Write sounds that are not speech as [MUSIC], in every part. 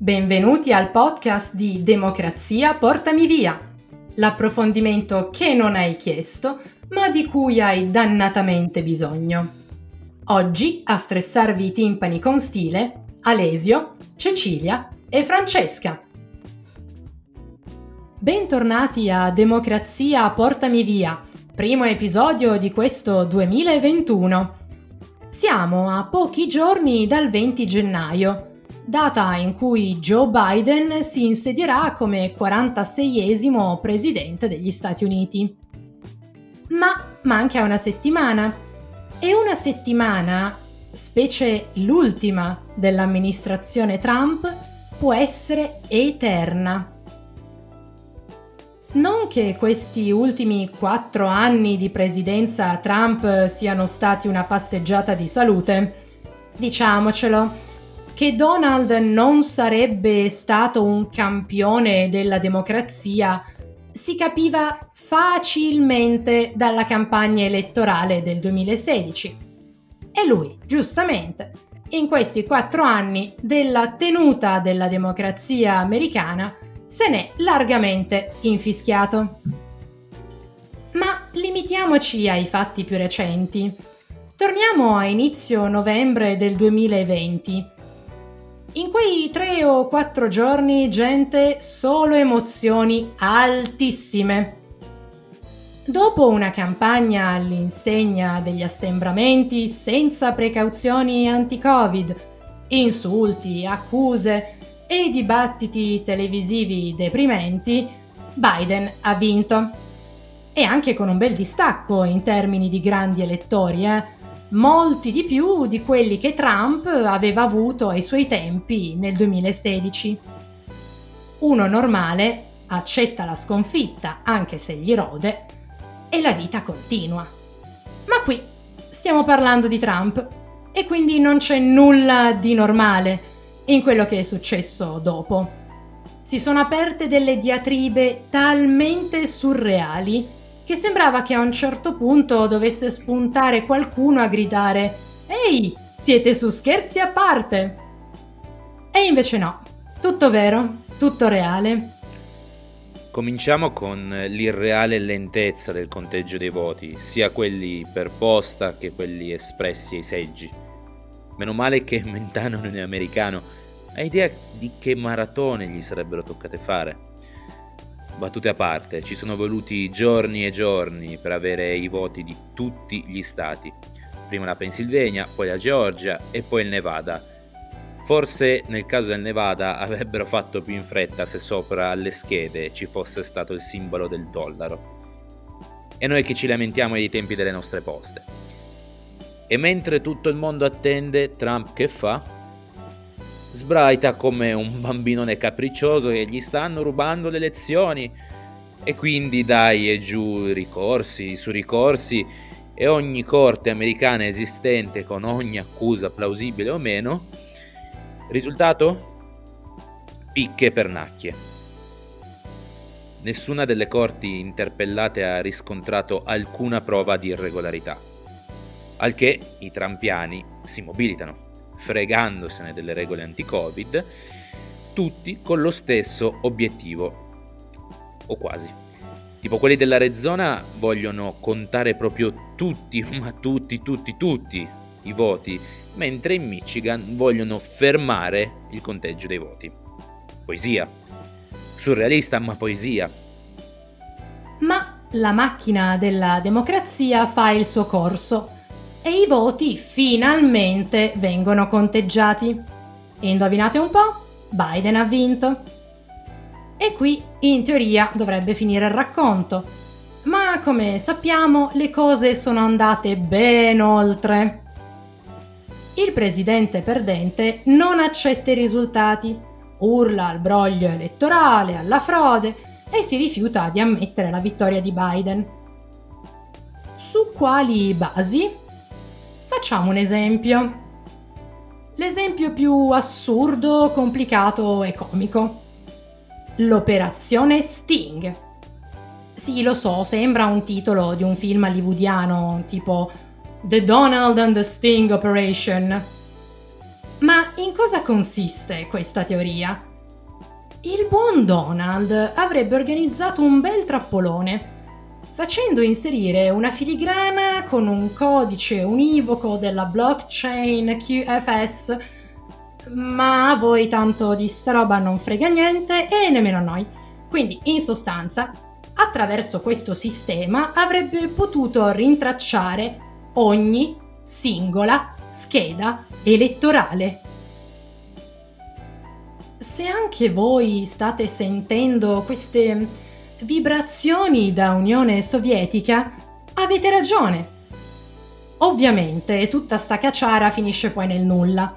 Benvenuti al podcast di Democrazia Portami Via, l'approfondimento che non hai chiesto, ma di cui hai dannatamente bisogno. Oggi a stressarvi i timpani con stile Alesio, Cecilia e Francesca. Bentornati a Democrazia Portami Via, primo episodio di questo 2021. Siamo a pochi giorni dal 20 gennaio data in cui Joe Biden si insedierà come 46esimo presidente degli Stati Uniti. Ma manca una settimana e una settimana, specie l'ultima dell'amministrazione Trump, può essere eterna. Non che questi ultimi quattro anni di presidenza Trump siano stati una passeggiata di salute, diciamocelo, che Donald non sarebbe stato un campione della democrazia si capiva facilmente dalla campagna elettorale del 2016. E lui, giustamente, in questi quattro anni della tenuta della democrazia americana, se n'è largamente infischiato. Ma limitiamoci ai fatti più recenti. Torniamo a inizio novembre del 2020 in quei tre o quattro giorni, gente, solo emozioni altissime. Dopo una campagna all'insegna degli assembramenti senza precauzioni anti-Covid, insulti, accuse e dibattiti televisivi deprimenti, Biden ha vinto. E anche con un bel distacco in termini di grandi elettori, eh? Molti di più di quelli che Trump aveva avuto ai suoi tempi nel 2016. Uno normale accetta la sconfitta anche se gli rode e la vita continua. Ma qui stiamo parlando di Trump e quindi non c'è nulla di normale in quello che è successo dopo. Si sono aperte delle diatribe talmente surreali che sembrava che a un certo punto dovesse spuntare qualcuno a gridare Ehi, siete su scherzi a parte! E invece no, tutto vero, tutto reale. Cominciamo con l'irreale lentezza del conteggio dei voti, sia quelli per posta che quelli espressi ai seggi. Meno male che Mentano non è americano, ha idea di che maratone gli sarebbero toccate fare battute a parte, ci sono voluti giorni e giorni per avere i voti di tutti gli stati. Prima la Pennsylvania, poi la Georgia e poi il Nevada. Forse nel caso del Nevada [LAUGHS] avrebbero fatto più in fretta se sopra alle schede ci fosse stato il simbolo del dollaro. E noi che ci lamentiamo dei tempi delle nostre poste. E mentre tutto il mondo attende, Trump che fa? Sbraita come un bambinone capriccioso che gli stanno rubando le lezioni e quindi dai e giù ricorsi su ricorsi e ogni corte americana esistente con ogni accusa plausibile o meno. Risultato? Picche e pernacchie. Nessuna delle corti interpellate ha riscontrato alcuna prova di irregolarità. Al che i trampiani si mobilitano fregandosene delle regole anti-Covid, tutti con lo stesso obiettivo, o quasi. Tipo quelli dell'Arizona vogliono contare proprio tutti, [LAUGHS] ma tutti, tutti, tutti i voti, mentre in Michigan vogliono fermare il conteggio dei voti. Poesia. Surrealista, ma poesia. Ma la macchina della democrazia fa il suo corso e i voti finalmente vengono conteggiati. Indovinate un po'? Biden ha vinto. E qui, in teoria, dovrebbe finire il racconto. Ma come sappiamo, le cose sono andate ben oltre. Il presidente perdente non accetta i risultati urla al broglio elettorale, alla frode e si rifiuta di ammettere la vittoria di Biden. Su quali basi? Facciamo un esempio. L'esempio più assurdo, complicato e comico. L'operazione Sting. Sì, lo so, sembra un titolo di un film hollywoodiano, tipo The Donald and the Sting Operation. Ma in cosa consiste questa teoria? Il buon Donald avrebbe organizzato un bel trappolone, facendo inserire una filigrana con un codice univoco della blockchain QFS, ma a voi tanto di sta roba non frega niente e nemmeno a noi. Quindi, in sostanza, attraverso questo sistema avrebbe potuto rintracciare ogni singola scheda elettorale. Se anche voi state sentendo queste vibrazioni da Unione Sovietica, avete ragione. Ovviamente tutta sta cacciara finisce poi nel nulla,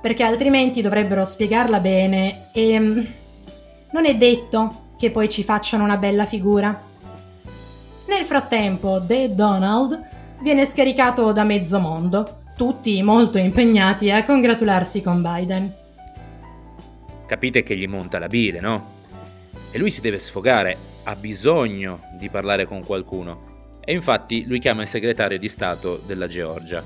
perché altrimenti dovrebbero spiegarla bene e mm, non è detto che poi ci facciano una bella figura. Nel frattempo, The Donald viene scaricato da mezzo mondo, tutti molto impegnati a congratularsi con Biden. Capite che gli monta la bile, no? E lui si deve sfogare, ha bisogno di parlare con qualcuno. E infatti lui chiama il segretario di Stato della Georgia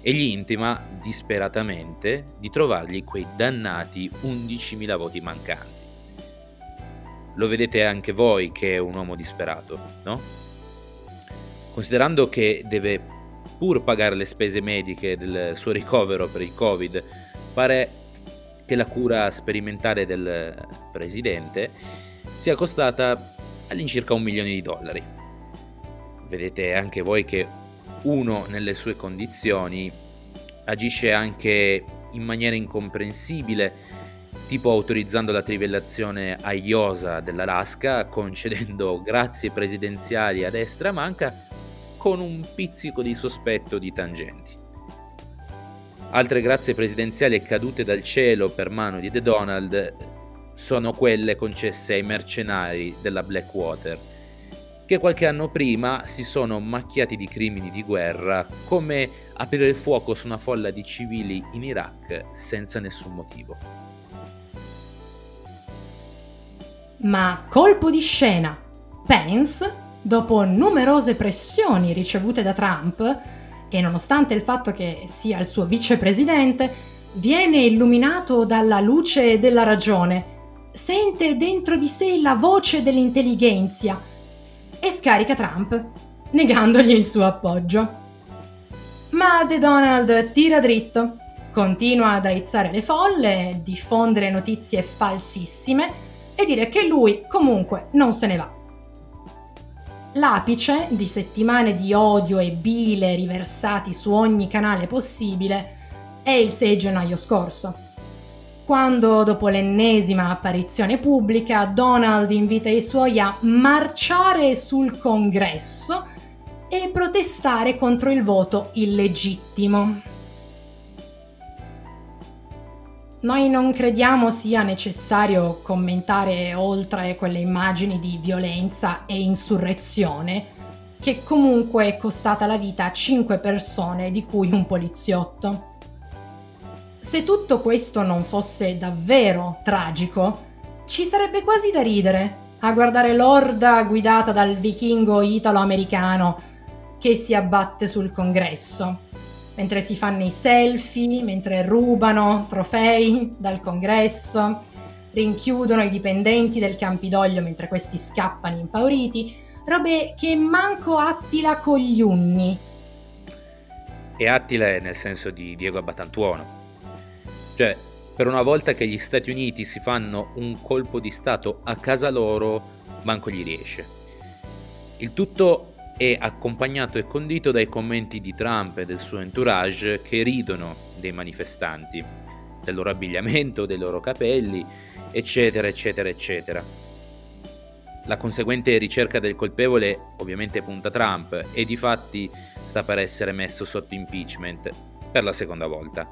e gli intima disperatamente di trovargli quei dannati 11.000 voti mancanti. Lo vedete anche voi che è un uomo disperato, no? Considerando che deve pur pagare le spese mediche del suo ricovero per il Covid, pare che la cura sperimentale del presidente sia costata all'incirca un milione di dollari. Vedete anche voi che uno nelle sue condizioni agisce anche in maniera incomprensibile, tipo autorizzando la trivellazione a Iosa dell'Alaska, concedendo [LAUGHS] grazie presidenziali a destra manca con un pizzico di sospetto di tangenti. Altre grazie presidenziali cadute dal cielo per mano di The Donald sono quelle concesse ai mercenari della Blackwater, che qualche anno prima si sono macchiati di crimini di guerra come aprire il fuoco su una folla di civili in Iraq senza nessun motivo. Ma colpo di scena. Pence dopo numerose pressioni ricevute da Trump, e nonostante il fatto che sia il suo vicepresidente, viene illuminato dalla luce della ragione, sente dentro di sé la voce dell'intelligenza e scarica Trump, negandogli il suo appoggio. Ma The Donald tira dritto, continua ad aizzare le folle, diffondere notizie falsissime e dire che lui comunque non se ne va. L'apice di settimane di odio e bile riversati su ogni canale possibile è il 6 gennaio scorso, quando dopo l'ennesima apparizione pubblica Donald invita i suoi a marciare sul congresso e protestare contro il voto illegittimo. Noi non crediamo sia necessario commentare oltre quelle immagini di violenza e insurrezione, che comunque è costata la vita a 5 persone, di cui un poliziotto. Se tutto questo non fosse davvero tragico, ci sarebbe quasi da ridere a guardare l'orda guidata dal vichingo italo-americano che si abbatte sul congresso mentre si fanno i selfie, mentre rubano trofei dal congresso, rinchiudono i dipendenti del Campidoglio mentre questi scappano impauriti, robe che manco Attila con gli unni. E Attila è nel senso di Diego Abbatantuono. Cioè, per una volta che gli Stati Uniti si fanno un colpo di Stato a casa loro, manco gli riesce. Il tutto è accompagnato e condito dai commenti di Trump e del suo entourage che ridono dei manifestanti, del loro abbigliamento, dei loro capelli, eccetera, eccetera, eccetera. La conseguente ricerca del colpevole ovviamente punta Trump e di fatti sta per essere messo sotto impeachment per la seconda volta.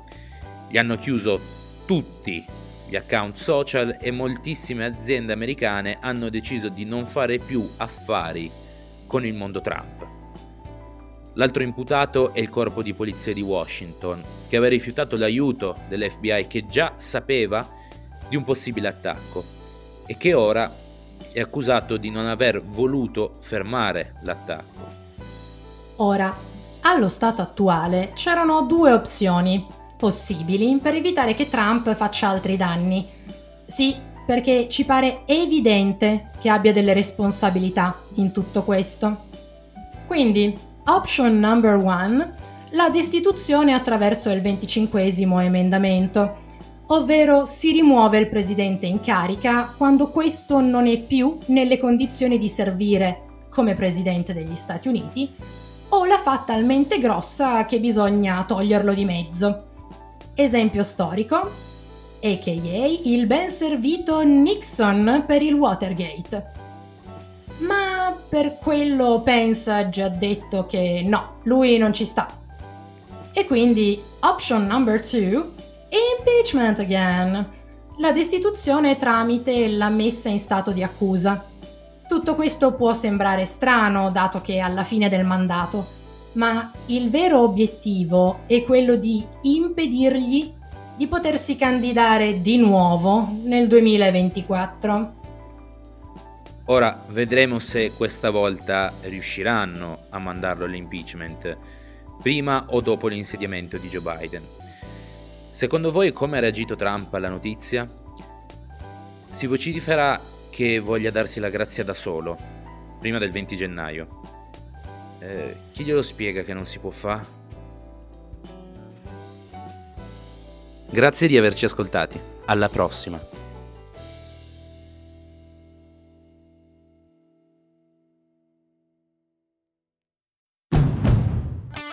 Gli hanno chiuso tutti gli account social e moltissime aziende americane hanno deciso di non fare più affari con il mondo Trump. L'altro imputato è il corpo di polizia di Washington, che aveva rifiutato l'aiuto dell'FBI che già sapeva di un possibile attacco e che ora è accusato di non aver voluto fermare l'attacco. Ora, allo stato attuale c'erano due opzioni possibili per evitare che Trump faccia altri danni. Sì, perché ci pare evidente che abbia delle responsabilità in tutto questo. Quindi, option number one, la destituzione attraverso il 25 emendamento, ovvero si rimuove il presidente in carica quando questo non è più nelle condizioni di servire come presidente degli Stati Uniti, o la fa talmente grossa che bisogna toglierlo di mezzo. Esempio storico, a.k.a. il ben servito Nixon per il Watergate. Ma per quello pensa già detto che no, lui non ci sta. E quindi, option number two, impeachment again. La destituzione tramite la messa in stato di accusa. Tutto questo può sembrare strano, dato che alla fine del mandato, ma il vero obiettivo è quello di impedirgli di potersi candidare di nuovo nel 2024. Ora vedremo se questa volta riusciranno a mandarlo all'impeachment, prima o dopo l'insediamento di Joe Biden. Secondo voi come ha reagito Trump alla notizia? Si vociferà che voglia darsi la grazia da solo, prima del 20 gennaio. Eh, chi glielo spiega che non si può fare? Grazie di averci ascoltati. Alla prossima.